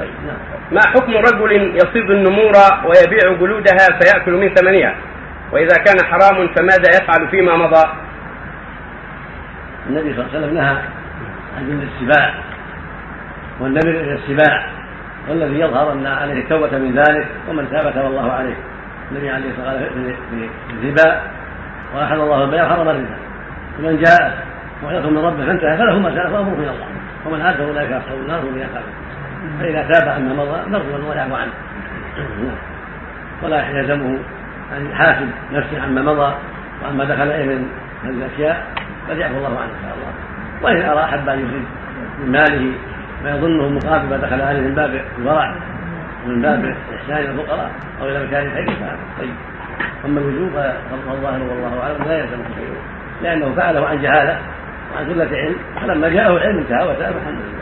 طيب نعم. ما حكم رجل يصيد النمور ويبيع جلودها فيأكل من ثمنها؟ وإذا كان حرام فماذا يفعل فيما مضى؟ النبي صلى الله عليه وسلم نهى عن السباع والنبي إلى السباع والذي يظهر أن عليه التوبة من ذلك ومن تاب تاب الله عليه. النبي عليه الصلاة والسلام في الربا وأحل الله البيع وحرم الربا. ومن جاء موعظه من ربه فانتهى فله ما سلف وامره إلى الله ومن عاد فأولئك أصحاب النار هم فإذا تاب عما مضى نرجو ويعفو عنه ولا يلزمه أن يحاسب نفسه عما مضى وعما دخل إليه من هذه الأشياء بل يعفو الله عنه إن شاء الله. وإن أرى أحب أن يخرج من ماله ما يظنه مقابل ما دخل عليه من باب الورع ومن باب إحسان الفقراء أو إلى مكان الخير فهذا طيب. أما الوجوب فالظاهر والله أعلم لا يلزم شيء. لأنه فعله عن جهالة وعن قلة علم فلما جاءه العلم انتهى وتاب الحمد لله.